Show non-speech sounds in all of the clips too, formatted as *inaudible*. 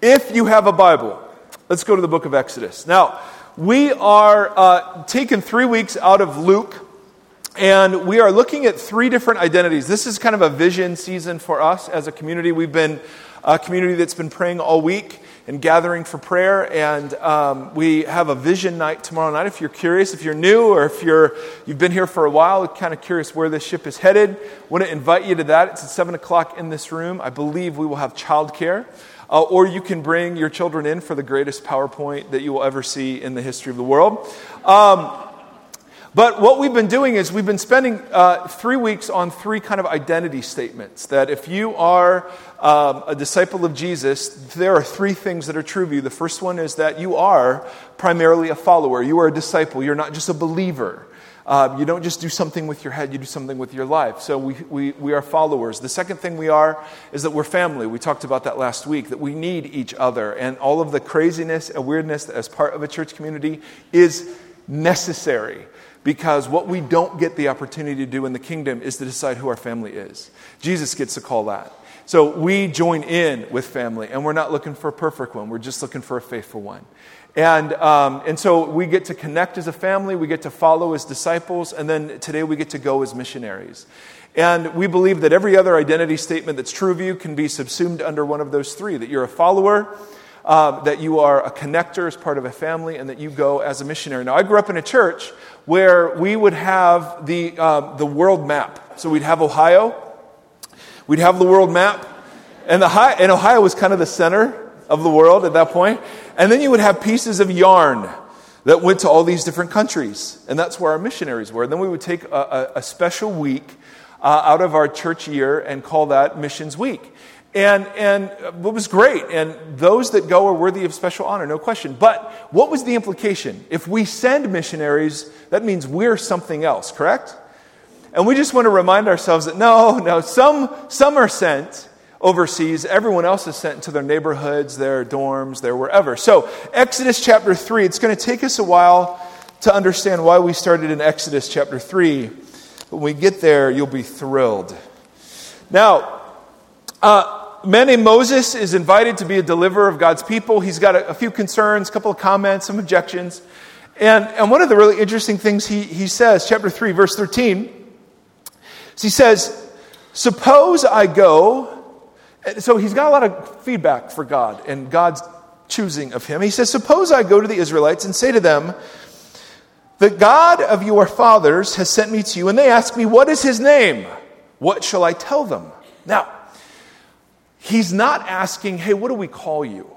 If you have a Bible, let's go to the book of Exodus. Now, we are uh, taking three weeks out of Luke, and we are looking at three different identities. This is kind of a vision season for us as a community. We've been a community that's been praying all week and gathering for prayer, and um, we have a vision night tomorrow night. If you're curious, if you're new, or if you're you've been here for a while, kind of curious where this ship is headed, want to invite you to that. It's at seven o'clock in this room. I believe we will have childcare. Uh, or you can bring your children in for the greatest PowerPoint that you will ever see in the history of the world. Um, but what we've been doing is we've been spending uh, three weeks on three kind of identity statements. That if you are um, a disciple of Jesus, there are three things that are true of you. The first one is that you are primarily a follower, you are a disciple, you're not just a believer. Uh, you don't just do something with your head, you do something with your life. So we, we, we are followers. The second thing we are is that we're family. We talked about that last week, that we need each other. And all of the craziness and weirdness as part of a church community is necessary because what we don't get the opportunity to do in the kingdom is to decide who our family is. Jesus gets to call that. So we join in with family, and we're not looking for a perfect one, we're just looking for a faithful one. And, um, and so we get to connect as a family, we get to follow as disciples, and then today we get to go as missionaries. And we believe that every other identity statement that's true of you can be subsumed under one of those three that you're a follower, uh, that you are a connector as part of a family, and that you go as a missionary. Now, I grew up in a church where we would have the, uh, the world map. So we'd have Ohio, we'd have the world map, and, the and Ohio was kind of the center of the world at that point. And then you would have pieces of yarn that went to all these different countries. And that's where our missionaries were. And then we would take a, a, a special week uh, out of our church year and call that Missions Week. And, and it was great. And those that go are worthy of special honor, no question. But what was the implication? If we send missionaries, that means we're something else, correct? And we just want to remind ourselves that no, no, some, some are sent, overseas. Everyone else is sent to their neighborhoods, their dorms, their wherever. So, Exodus chapter 3, it's going to take us a while to understand why we started in Exodus chapter 3. But when we get there, you'll be thrilled. Now, uh, man named Moses is invited to be a deliverer of God's people. He's got a, a few concerns, a couple of comments, some objections. And, and one of the really interesting things he, he says, chapter 3, verse 13, he says, Suppose I go so he's got a lot of feedback for God and God's choosing of him. He says, Suppose I go to the Israelites and say to them, The God of your fathers has sent me to you, and they ask me, What is his name? What shall I tell them? Now, he's not asking, Hey, what do we call you?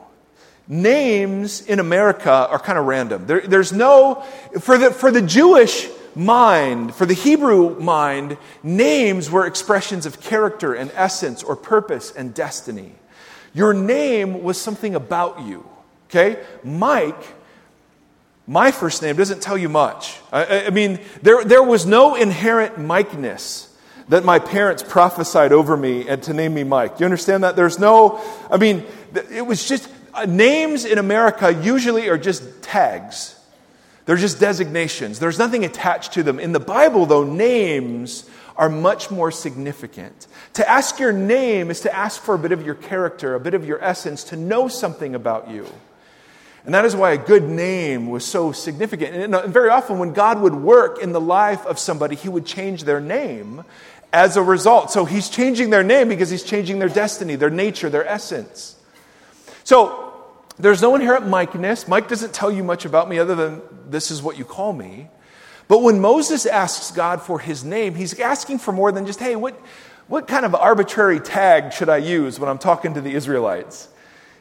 Names in America are kind of random. There, there's no, for the, for the Jewish mind, for the Hebrew mind, names were expressions of character and essence or purpose and destiny. Your name was something about you. Okay? Mike, my first name doesn't tell you much. I, I mean, there, there was no inherent Mikeness that my parents prophesied over me and to name me Mike. You understand that? There's no, I mean, it was just, uh, names in America usually are just tags. They're just designations, there's nothing attached to them. In the Bible, though, names are much more significant. To ask your name is to ask for a bit of your character, a bit of your essence, to know something about you. And that is why a good name was so significant. And very often, when God would work in the life of somebody, He would change their name as a result. So He's changing their name because He's changing their destiny, their nature, their essence. So there's no inherent Mikeness. Mike doesn't tell you much about me other than this is what you call me. But when Moses asks God for his name, he's asking for more than just, hey, what, what kind of arbitrary tag should I use when I'm talking to the Israelites?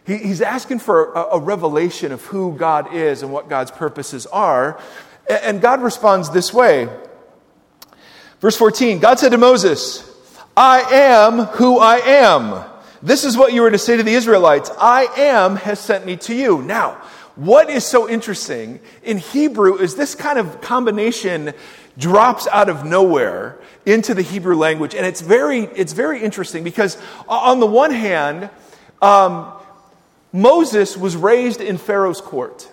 He, he's asking for a, a, revelation of who God is and what God's purposes are. And, and God responds this way. Verse 14 God said to Moses, I am who I am. This is what you were to say to the Israelites I am has sent me to you. Now, what is so interesting in Hebrew is this kind of combination drops out of nowhere into the Hebrew language. And it's very, it's very interesting because, on the one hand, um, Moses was raised in Pharaoh's court.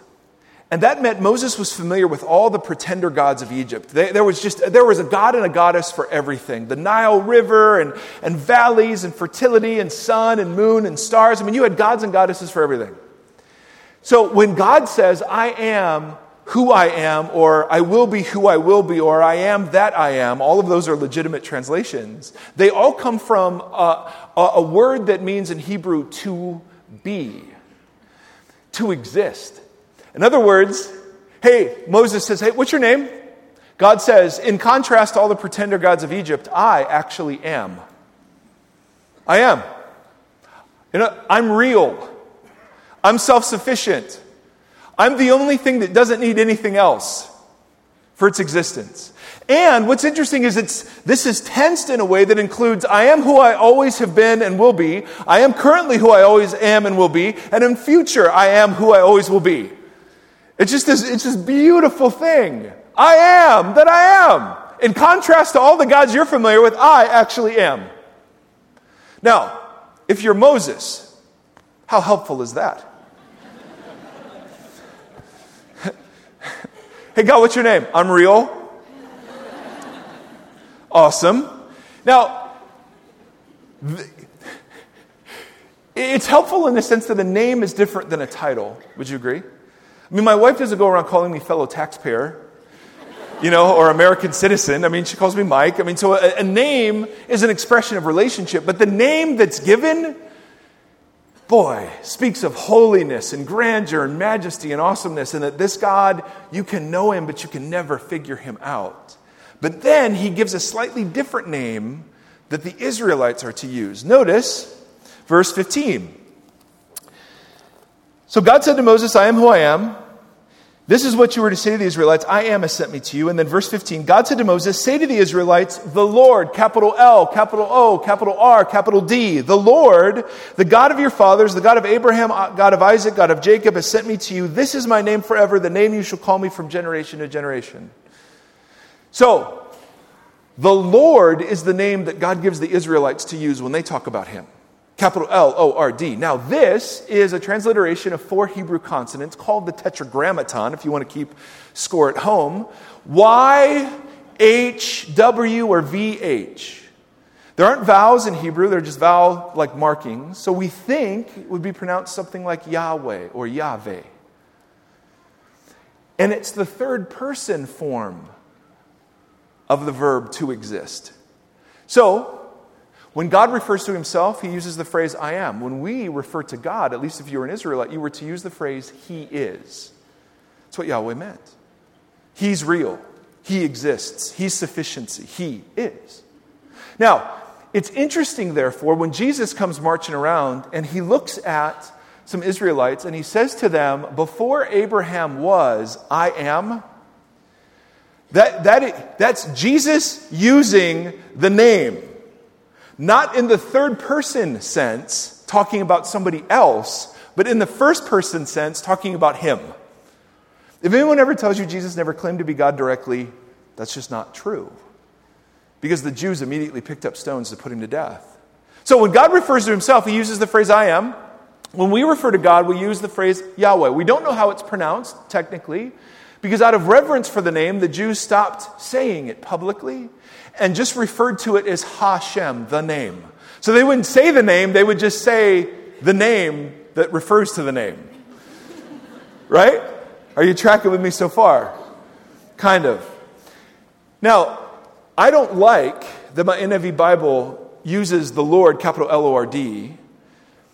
And that meant Moses was familiar with all the pretender gods of Egypt. There was just there was a god and a goddess for everything. The Nile River and, and valleys and fertility and sun and moon and stars. I mean, you had gods and goddesses for everything. So when God says, I am who I am, or I will be who I will be, or I am that I am, all of those are legitimate translations. They all come from a, a word that means in Hebrew to be, to exist. In other words, hey, Moses says, hey, what's your name? God says, in contrast to all the pretender gods of Egypt, I actually am. I am. You know, I'm real. I'm self sufficient. I'm the only thing that doesn't need anything else for its existence. And what's interesting is it's, this is tensed in a way that includes I am who I always have been and will be. I am currently who I always am and will be. And in future, I am who I always will be. It's just this, it's this beautiful thing. I am that I am. In contrast to all the gods you're familiar with, I actually am. Now, if you're Moses, how helpful is that? *laughs* hey, God, what's your name? I'm real. Awesome. Now, it's helpful in the sense that a name is different than a title. Would you agree? I mean, my wife doesn't go around calling me fellow taxpayer, you know, or American citizen. I mean, she calls me Mike. I mean, so a, a name is an expression of relationship, but the name that's given, boy, speaks of holiness and grandeur and majesty and awesomeness, and that this God, you can know him, but you can never figure him out. But then he gives a slightly different name that the Israelites are to use. Notice verse 15. So God said to Moses, I am who I am. This is what you were to say to the Israelites I am has sent me to you. And then verse 15 God said to Moses, Say to the Israelites, the Lord, capital L, capital O, capital R, capital D, the Lord, the God of your fathers, the God of Abraham, uh, God of Isaac, God of Jacob, has sent me to you. This is my name forever, the name you shall call me from generation to generation. So, the Lord is the name that God gives the Israelites to use when they talk about him. Capital L O R D. Now, this is a transliteration of four Hebrew consonants called the Tetragrammaton, if you want to keep score at home. Y, H, W, or V, H. There aren't vowels in Hebrew, they're just vowel like markings. So we think it would be pronounced something like Yahweh or Yahweh. And it's the third person form of the verb to exist. So, when God refers to himself, he uses the phrase I am. When we refer to God, at least if you were an Israelite, you were to use the phrase He is. That's what Yahweh meant. He's real, He exists, He's sufficiency, He is. Now, it's interesting, therefore, when Jesus comes marching around and he looks at some Israelites and he says to them, Before Abraham was, I am. That, that, that's Jesus using the name not in the third person sense, talking about somebody else, but in the first person sense, talking about him. If anyone ever tells you Jesus never claimed to be God directly, that's just not true. Because the Jews immediately picked up stones to put him to death. So when God refers to himself, he uses the phrase I am. When we refer to God, we use the phrase Yahweh. We don't know how it's pronounced, technically, because out of reverence for the name, the Jews stopped saying it publicly and just referred to it as Hashem, the name. So they wouldn't say the name, they would just say the name that refers to the name. right? Are you tracking with me so far? Kind of. Now, I don't like that my NIV Bible uses the Lord, capital L O R D,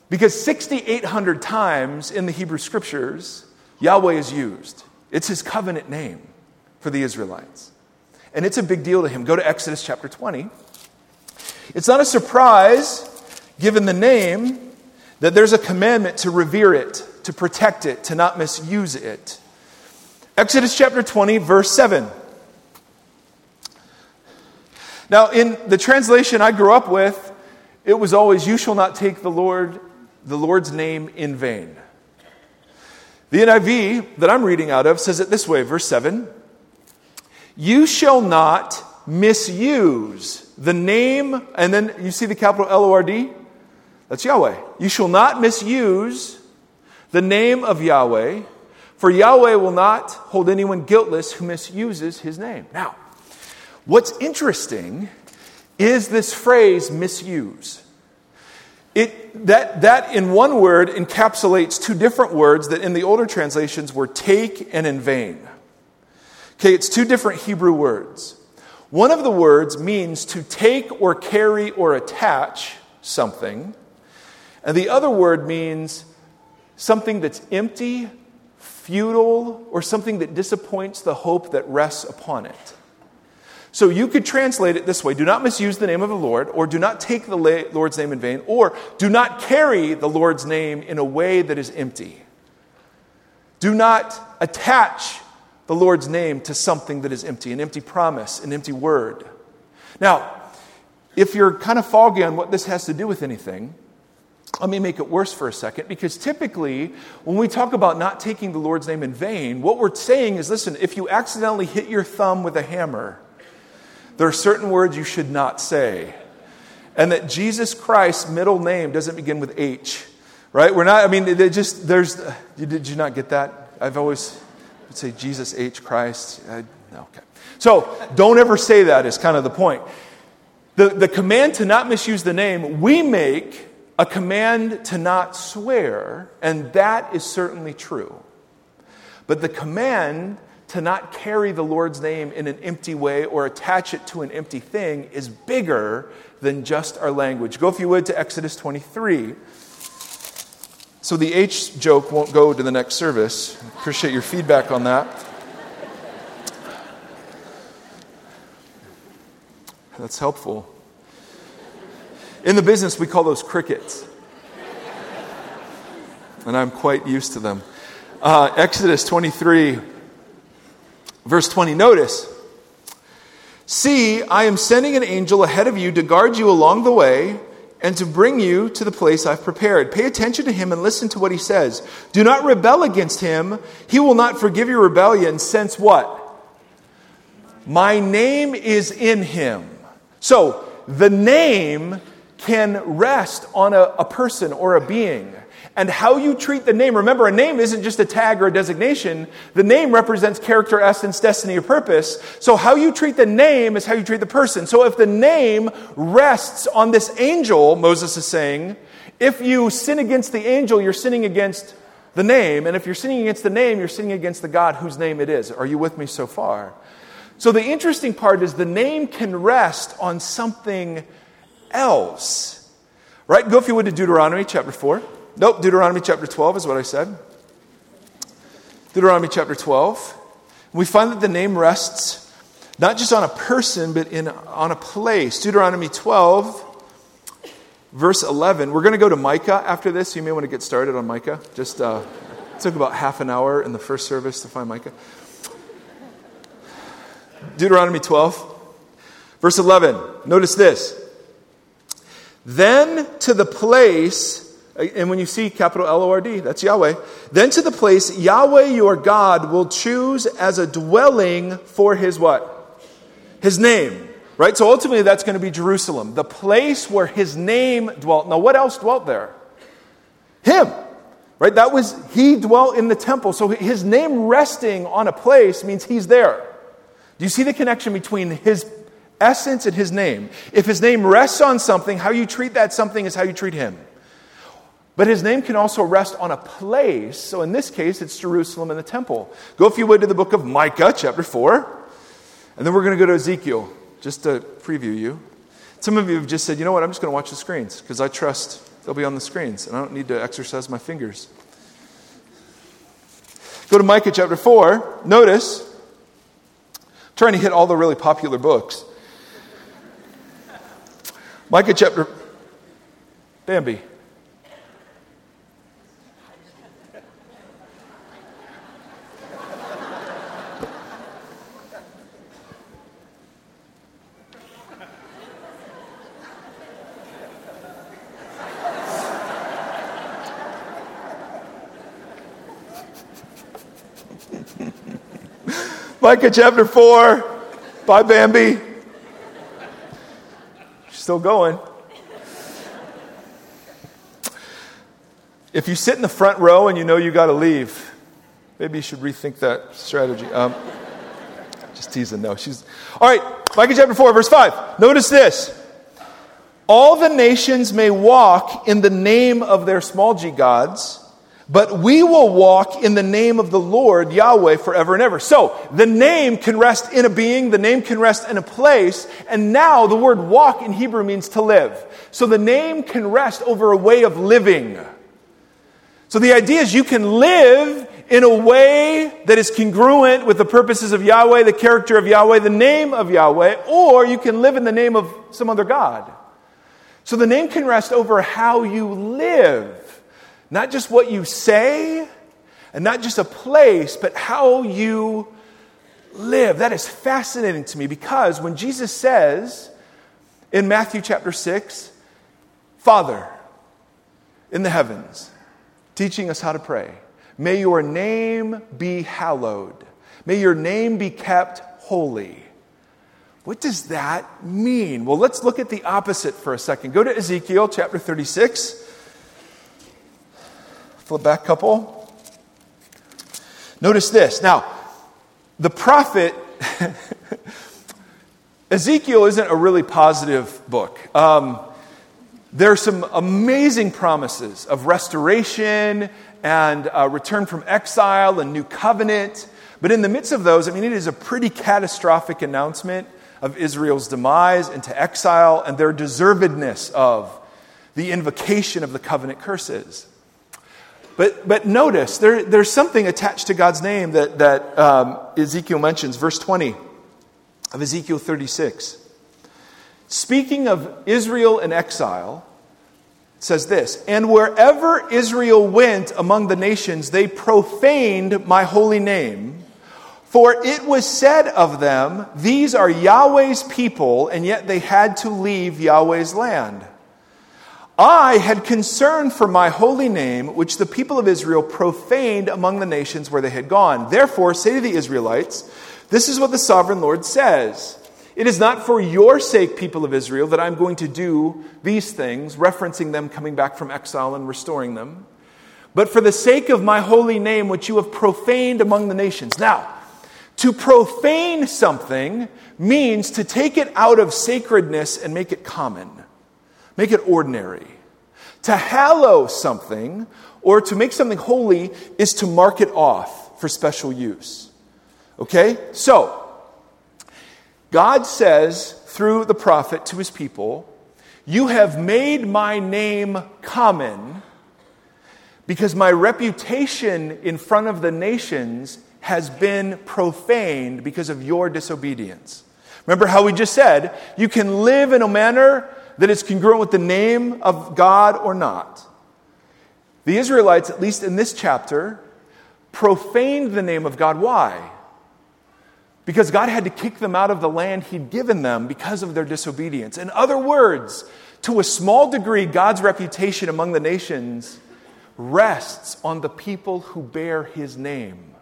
because 6,800 times in the Hebrew scriptures, Yahweh is used. It's his covenant name for the Israelites. And it's a big deal to him. Go to Exodus chapter 20. It's not a surprise, given the name, that there's a commandment to revere it, to protect it, to not misuse it. Exodus chapter 20, verse 7. Now, in the translation I grew up with, it was always, You shall not take the Lord, the Lord's name in vain. The NIV that I'm reading out of says it this way, verse 7 you shall not misuse the name, and then you see the capital L O R D? That's Yahweh. You shall not misuse the name of Yahweh, For Yahweh will not hold anyone guiltless who misuses his name. Now, what's interesting is this phrase misuse. It, that, that in one word encapsulates two different words that in the older translations were take and in vain. Okay, it's two different Hebrew words. One of the words means to take or carry or attach something, and the other word means something that's empty, futile, or something that disappoints the hope that rests upon it. So you could translate it this way do not misuse the name of the Lord, or do not take the Lord's name in vain, or do not carry the Lord's name in a way that is empty. Do not attach the Lord's name to something that is empty, an empty promise, an empty word. Now, if you're kind of foggy on what this has to do with anything, let me make it worse for a second because typically when we talk about not taking the Lord's name in vain, what we're saying is listen, if you accidentally hit your thumb with a hammer, there are certain words you should not say. And that Jesus Christ's middle name doesn't begin with H, right? We're not, I mean, they just, there's, did you not get that? I've always would say Jesus H. Christ. Uh, I, okay. So don't ever say that, is kind of the point. The, the command to not misuse the name, we make a command to not swear, and that is certainly true. But the command to not carry the Lord's name in an empty way or attach it to an empty thing is bigger than just our language. Go, if you would, to Exodus 23. So the H joke won't go to the next service. Appreciate your feedback on that. That's helpful. In the business, we call those crickets. And I'm quite used to them. Uh, Exodus 23, verse 20. Notice, See, I am sending an angel ahead of you to guard you along the way and to bring you to the place I've prepared. Pay attention to him and listen to what he says. Do not rebel against him. He will not forgive your rebellion, since what? My name is in him. So, the name can rest on a, a person or a being and how you treat the name. Remember, a name isn't just a tag or a designation. The name represents character, essence, destiny, or purpose. So how you treat the name is how you treat the person. So if the name rests on this angel, Moses is saying, if you sin against the angel, you're sinning against the name. And if you're sinning against the name, you're sinning against the God whose name it is. Are you with me so far? So the interesting part is the name can rest on something else. Right? Go if you would to Deuteronomy chapter 4. Nope, Deuteronomy chapter 12 is what I said. Deuteronomy chapter 12. We find that the name rests not just on a person, but in, on a place. Deuteronomy 12, verse 11. We're going to go to Micah after this. You may want to get started on Micah. Just uh, took about half an hour in the first service to find Micah. Deuteronomy 12, verse 11. Notice this. Then to the place Uh, and when you see capital L O R D, that's Yahweh. Then to the place Yahweh your God will choose as a dwelling for his what? His name. Right? So ultimately that's going to be Jerusalem, the place where his name dwelt. Now what else dwelt there? Him. Right? That was he dwelt in the temple. So his name resting on a place means he's there. Do you see the connection between his essence and his name? If his name rests on something, how you treat that something is how you treat him. But his name can also rest on a place. So in this case, it's Jerusalem and the temple. Go, if you would, to the book of Micah, chapter 4. And then we're going to go to Ezekiel, just to preview you. Some of you have just said, you know what, I'm just going to watch the screens because I trust they'll be on the screens and I don't need to exercise my fingers. Go to Micah chapter 4. Notice, I'm trying to hit all the really popular books. Micah chapter. Bambi. Micah chapter 4. Bye, Bambi. She's Still going. If you sit in the front row and you know you got to leave, Maybe you should rethink that strategy. Um, just teasing. No, she's. All right, Micah chapter 4, verse 5. Notice this. All the nations may walk in the name of their small g gods, but we will walk in the name of the Lord Yahweh forever and ever. So the name can rest in a being, the name can rest in a place, and now the word walk in Hebrew means to live. So the name can rest over a way of living. So the idea is you can live in a way that is congruent with the purposes of Yahweh, the character of Yahweh, the name of Yahweh, or you can live in the name of some other God. So the name can rest over how you live, not just what you say, and not just a place, but how you live. That is fascinating to me because when Jesus says in Matthew chapter 6, Father in the heavens, teaching us how to pray. May your name be hallowed. May your name be kept holy. What does that mean? Well, let's look at the opposite for a second. Go to Ezekiel chapter 36. Flip back a couple. Notice this. Now, the prophet, *laughs* Ezekiel isn't a really positive book. Um, there are some amazing promises of restoration and uh, return from exile and new covenant. But in the midst of those, I mean, it is a pretty catastrophic announcement of Israel's demise into exile and their deservedness of the invocation of the covenant curses. But, but notice, there, there's something attached to God's name that, that um, Ezekiel mentions, verse 20 of Ezekiel 36. Speaking of Israel in exile, says this And wherever Israel went among the nations, they profaned my holy name. For it was said of them, These are Yahweh's people, and yet they had to leave Yahweh's land. I had concern for my holy name, which the people of Israel profaned among the nations where they had gone. Therefore, say to the Israelites, This is what the sovereign Lord says. It is not for your sake, people of Israel, that I'm going to do these things, referencing them coming back from exile and restoring them, but for the sake of my holy name, which you have profaned among the nations. Now, to profane something means to take it out of sacredness and make it common, make it ordinary. To hallow something or to make something holy is to mark it off for special use. Okay? So, God says through the prophet to his people, You have made my name common because my reputation in front of the nations has been profaned because of your disobedience. Remember how we just said you can live in a manner that is congruent with the name of God or not. The Israelites, at least in this chapter, profaned the name of God. Why? because God had to kick them out of the land He'd given them because of their disobedience. In other words, to a small degree, God's reputation among the nations rests on the people who bear His name.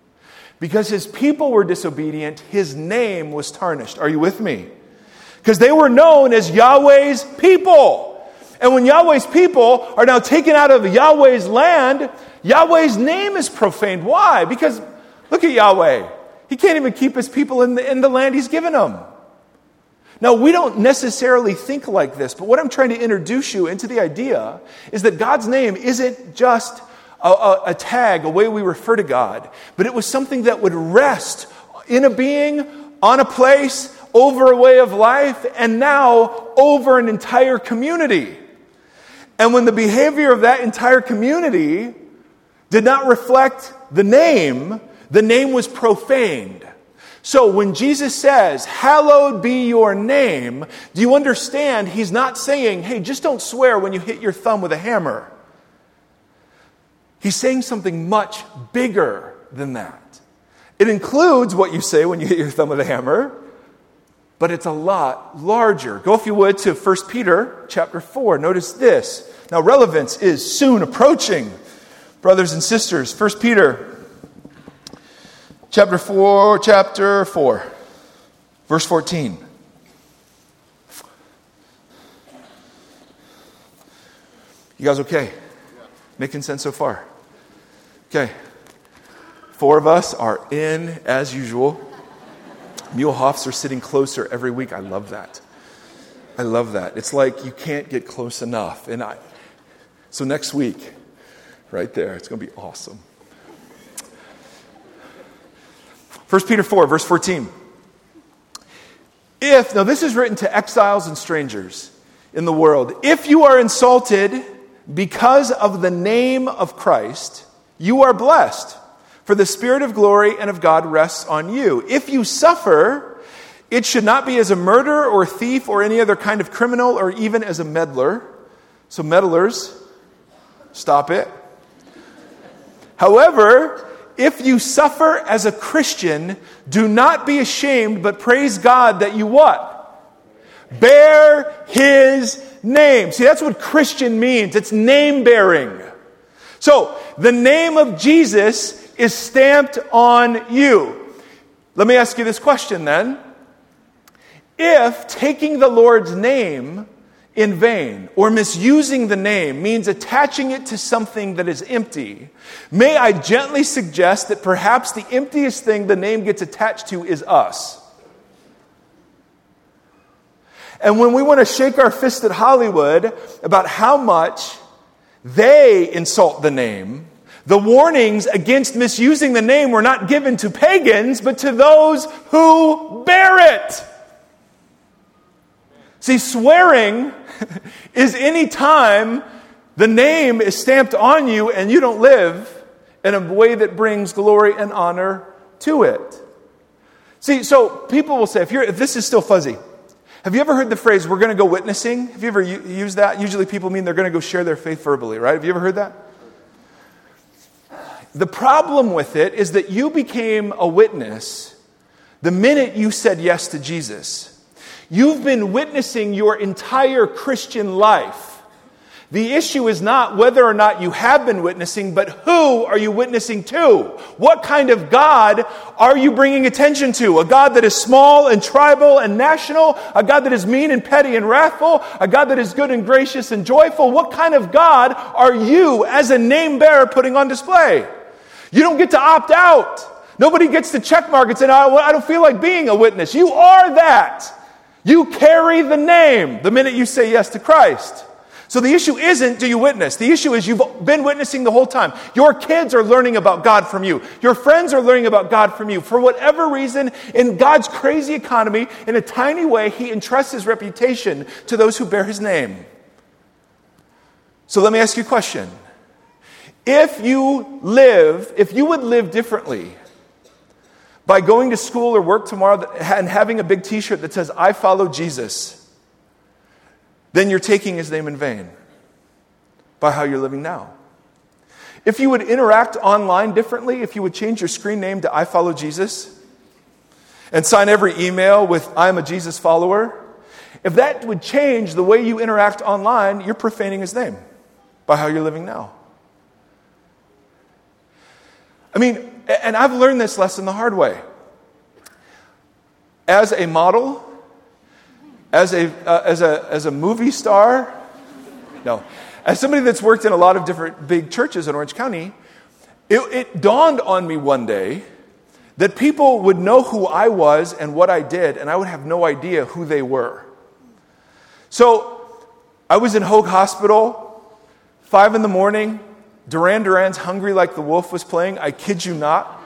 Because His people were disobedient, His name was tarnished. Are you with me? Because they were known as Yahweh's people. And when Yahweh's people are now taken out of Yahweh's land, Yahweh's name is profaned. Why? Because look at Yahweh. He can't even keep his people in the, in the land he's given them. Now, we don't necessarily think like this, but what I'm trying to introduce you into the idea is that God's name isn't just a, a, a tag, a way we refer to God, but it was something that would rest in a being, on a place, over a way of life, and now over an entire community. And when the behavior of that entire community did not reflect the name, the name was profaned. So when Jesus says, Hallowed be your name, do you understand? He's not saying, Hey, just don't swear when you hit your thumb with a hammer. He's saying something much bigger than that. It includes what you say when you hit your thumb with a hammer, but it's a lot larger. Go, if you would, to 1 Peter chapter 4. Notice this. Now, relevance is soon approaching, brothers and sisters. 1 Peter chapter 4, chapter 4, verse 14. You guys okay? Making sense so far? Okay. Four of us are in as usual. Muehlhoffs are sitting closer every week. I love that. I love that. It's like you can't get close enough. And I, so next week, right there, it's going to be awesome. 1 Peter 4, verse 14. If, now this is written to exiles and strangers in the world, if you are insulted because of the name of Christ, you are blessed, for the Spirit of glory and of God rests on you. If you suffer, it should not be as a murderer or thief or any other kind of criminal or even as a meddler. So, meddlers, stop it. However, if you suffer as a Christian, do not be ashamed, but praise God that you what? Bear his name. See, that's what Christian means. It's name bearing. So, the name of Jesus is stamped on you. Let me ask you this question then. If taking the Lord's name in vain or misusing the name means attaching it to something that is empty, may I gently suggest that perhaps the emptiest thing the name gets attached to is us. And when we want to shake our fist at Hollywood about how much they insult the name, the warnings against misusing the name were not given to pagans, but to those who bear it. See, swearing *laughs* is any time the name is stamped on you and you don't live in a way that brings glory and honor to it. See, so people will say, if, if this is still fuzzy, have you ever heard the phrase, we're going to go witnessing? Have you ever used that? Usually people mean they're going to go share their faith verbally, right? Have you ever heard that? The problem with it is that you became a witness the minute you said yes to Jesus. You've been witnessing your entire Christian life. The issue is not whether or not you have been witnessing, but who are you witnessing to? What kind of God are you bringing attention to? A God that is small and tribal and national? A God that is mean and petty and wrathful? A God that is good and gracious and joyful? What kind of God are you as a name bearer putting on display? You don't get to opt out. Nobody gets to check mark and say, no, I don't feel like being a witness. You are that. You carry the name the minute you say yes to Christ. So the issue isn't do you witness? The issue is you've been witnessing the whole time. Your kids are learning about God from you. Your friends are learning about God from you. For whatever reason, in God's crazy economy, in a tiny way, He entrusts His reputation to those who bear His name. So let me ask you a question. If you live, if you would live differently, by going to school or work tomorrow and having a big t shirt that says, I follow Jesus, then you're taking his name in vain by how you're living now. If you would interact online differently, if you would change your screen name to I follow Jesus and sign every email with I'm a Jesus follower, if that would change the way you interact online, you're profaning his name by how you're living now. I mean, and I've learned this lesson the hard way. As a model, as a, uh, as a, as a movie star, no, as somebody that's worked in a lot of different big churches in Orange County, it, it dawned on me one day that people would know who I was and what I did, and I would have no idea who they were. So I was in Hoag Hospital, five in the morning, Duran Duran's Hungry Like the Wolf was playing. I kid you not.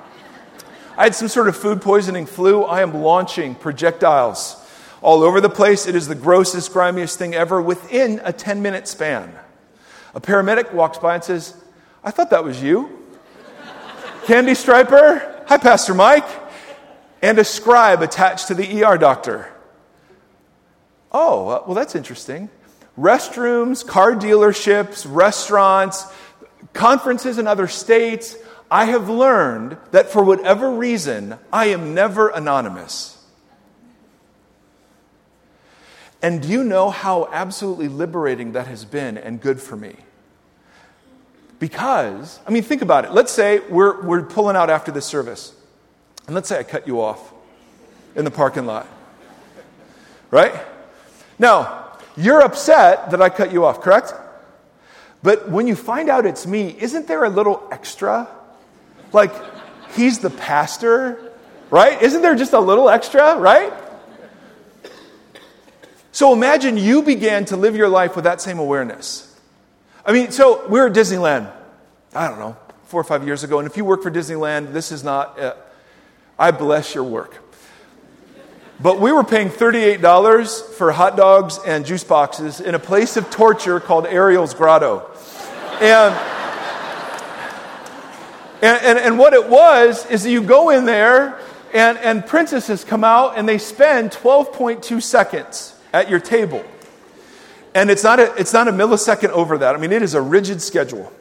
I had some sort of food poisoning flu. I am launching projectiles all over the place. It is the grossest, grimiest thing ever within a 10 minute span. A paramedic walks by and says, I thought that was you. Candy Striper, hi, Pastor Mike. And a scribe attached to the ER doctor. Oh, well, that's interesting. Restrooms, car dealerships, restaurants, conferences in other states, I have learned that for whatever reason, I am never anonymous. And do you know how absolutely liberating that has been and good for me? Because, I mean, think about it. Let's say we're, we're pulling out after this service, and let's say I cut you off in the parking lot. Right? Now, you're upset that I cut you off, correct? But when you find out it's me, isn't there a little extra? Like, He's the pastor, right? Isn't there just a little extra, right? So imagine you began to live your life with that same awareness. I mean, so we were at Disneyland, I don't know, four or five years ago. And if you work for Disneyland, this is not, uh, I bless your work. But we were paying $38 for hot dogs and juice boxes in a place of torture called Ariel's Grotto. And, and, and, and what it was is you go in there and, and princesses come out and they spend 12.2 seconds at your table. And it's not, a, it's not a millisecond over that. I mean, it is a rigid schedule.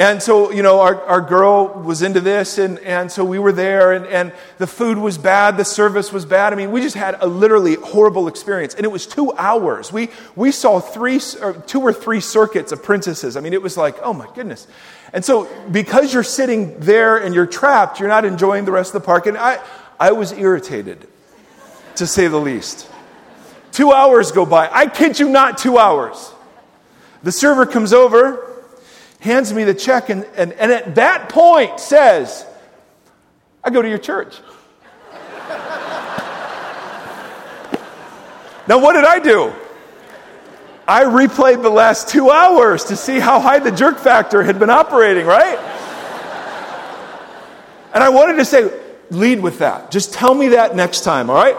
And so, you know, our, our girl was into this, and, and so we were there, and, and the food was bad, the service was bad. I mean, we just had a literally horrible experience. And it was two hours. We, we saw three, or two or three circuits of princesses. I mean, it was like, oh my goodness. And so, because you're sitting there and you're trapped, you're not enjoying the rest of the park. And I, I was irritated, to say the least. Two hours go by. I kid you not, two hours. The server comes over hands me the check, and, and, and at that point says, I go to your church. *laughs* now, what did I do? I replayed the last two hours to see how high the jerk factor had been operating, right? And I wanted to say, lead with that. Just tell me that next time, all right?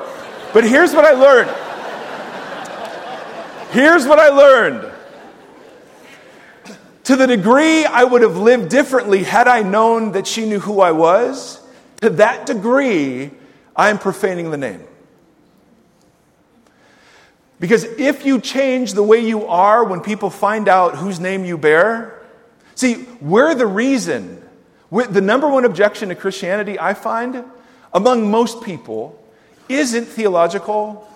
But here's what I learned. Here's what I learned. To the degree I would have lived differently had I known that she knew who I was, to that degree, I am profaning the name. Because if you change the way you are when people find out whose name you bear, see, we're the reason. We're, the number one objection to Christianity, I find, among most people, isn't theological.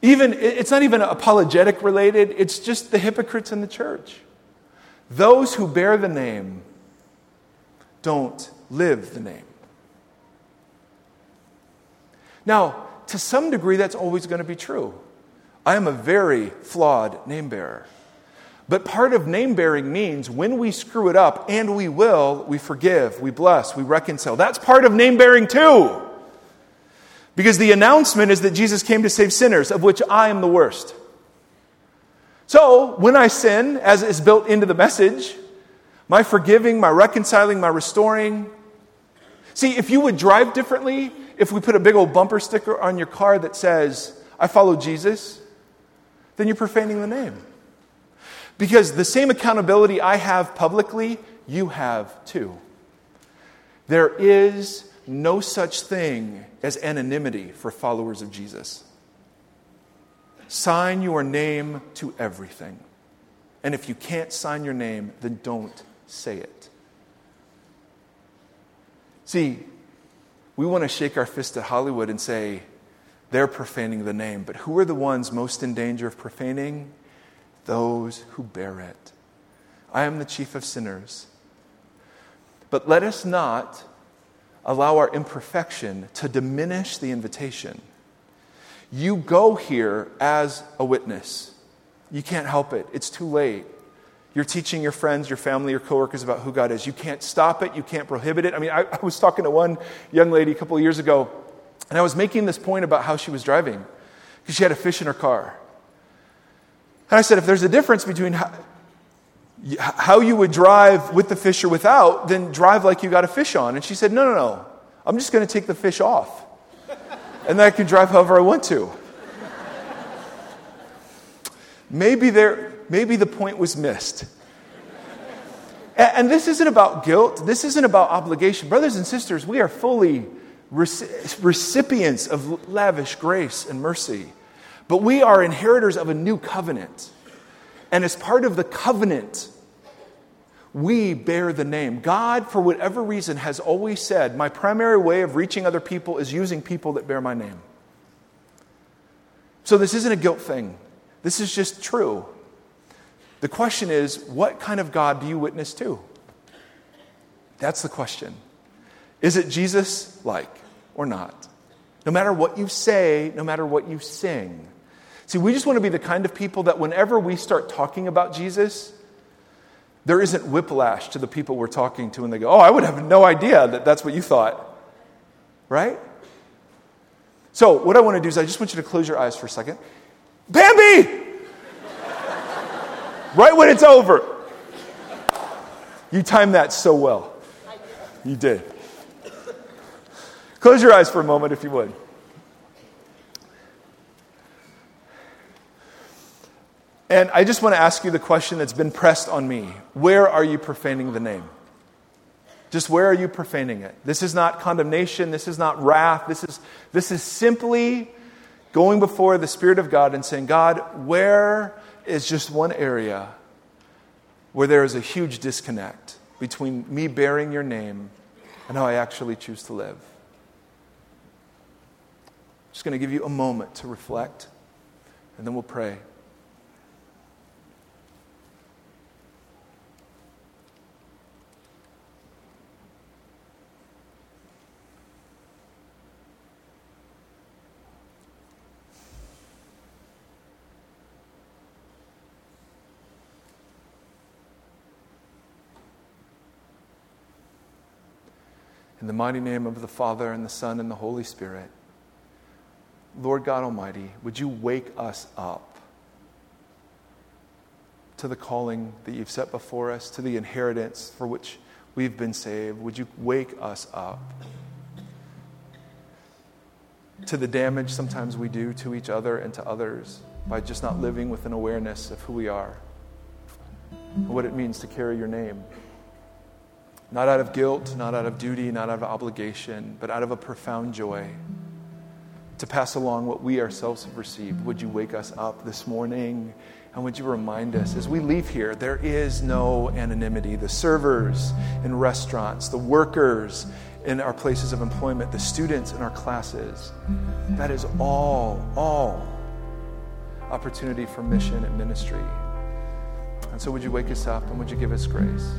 Even, it's not even apologetic related, it's just the hypocrites in the church. Those who bear the name don't live the name. Now, to some degree, that's always going to be true. I am a very flawed name bearer. But part of name bearing means when we screw it up, and we will, we forgive, we bless, we reconcile. That's part of name bearing too. Because the announcement is that Jesus came to save sinners, of which I am the worst. So, when I sin, as is built into the message, my forgiving, my reconciling, my restoring. See, if you would drive differently, if we put a big old bumper sticker on your car that says, I follow Jesus, then you're profaning the name. Because the same accountability I have publicly, you have too. There is no such thing as anonymity for followers of Jesus. Sign your name to everything. And if you can't sign your name, then don't say it. See, we want to shake our fist at Hollywood and say, they're profaning the name. But who are the ones most in danger of profaning? Those who bear it. I am the chief of sinners. But let us not allow our imperfection to diminish the invitation. You go here as a witness. You can't help it. It's too late. You're teaching your friends, your family, your coworkers about who God is. You can't stop it. You can't prohibit it. I mean, I, I was talking to one young lady a couple of years ago, and I was making this point about how she was driving because she had a fish in her car. And I said, if there's a difference between how, how you would drive with the fish or without, then drive like you got a fish on. And she said, no, no, no. I'm just going to take the fish off and then I can drive however I want to. Maybe, there, maybe the point was missed. And, and this isn't about guilt, this isn't about obligation. Brothers and sisters, we are fully recipients of lavish grace and mercy, but we are inheritors of a new covenant. And as part of the covenant, we bear the name. God, for whatever reason, has always said, My primary way of reaching other people is using people that bear my name. So this isn't a guilt thing, this is just true. The question is, what kind of God do you witness to? That's the question. Is it Jesus like or not? No matter what you say, no matter what you sing. See, we just want to be the kind of people that whenever we start talking about Jesus, there isn't whiplash to the people we're talking to and they go, Oh, I would have no idea that that's what you thought. Right? So, what I want to do is I just want you to close your eyes for a second. Bambi! *laughs* right when it's over. You timed that so well. You did. Close your eyes for a moment if you would. And I just want to ask you the question that's been pressed on me Where are you profaning the name? Just where are you profaning it? This is not condemnation. This is not wrath. This is, this is simply going before the Spirit of God and saying, God, where is just one area where there is a huge disconnect between me bearing your name and how I actually choose to live? I'm just going to give you a moment to reflect, and then we'll pray. The mighty name of the Father, and the Son, and the Holy Spirit. Lord God Almighty, would you wake us up to the calling that you've set before us, to the inheritance for which we've been saved? Would you wake us up to the damage sometimes we do to each other and to others by just not living with an awareness of who we are, what it means to carry your name? Not out of guilt, not out of duty, not out of obligation, but out of a profound joy to pass along what we ourselves have received. Would you wake us up this morning? And would you remind us as we leave here, there is no anonymity. The servers in restaurants, the workers in our places of employment, the students in our classes, that is all, all opportunity for mission and ministry. And so, would you wake us up and would you give us grace?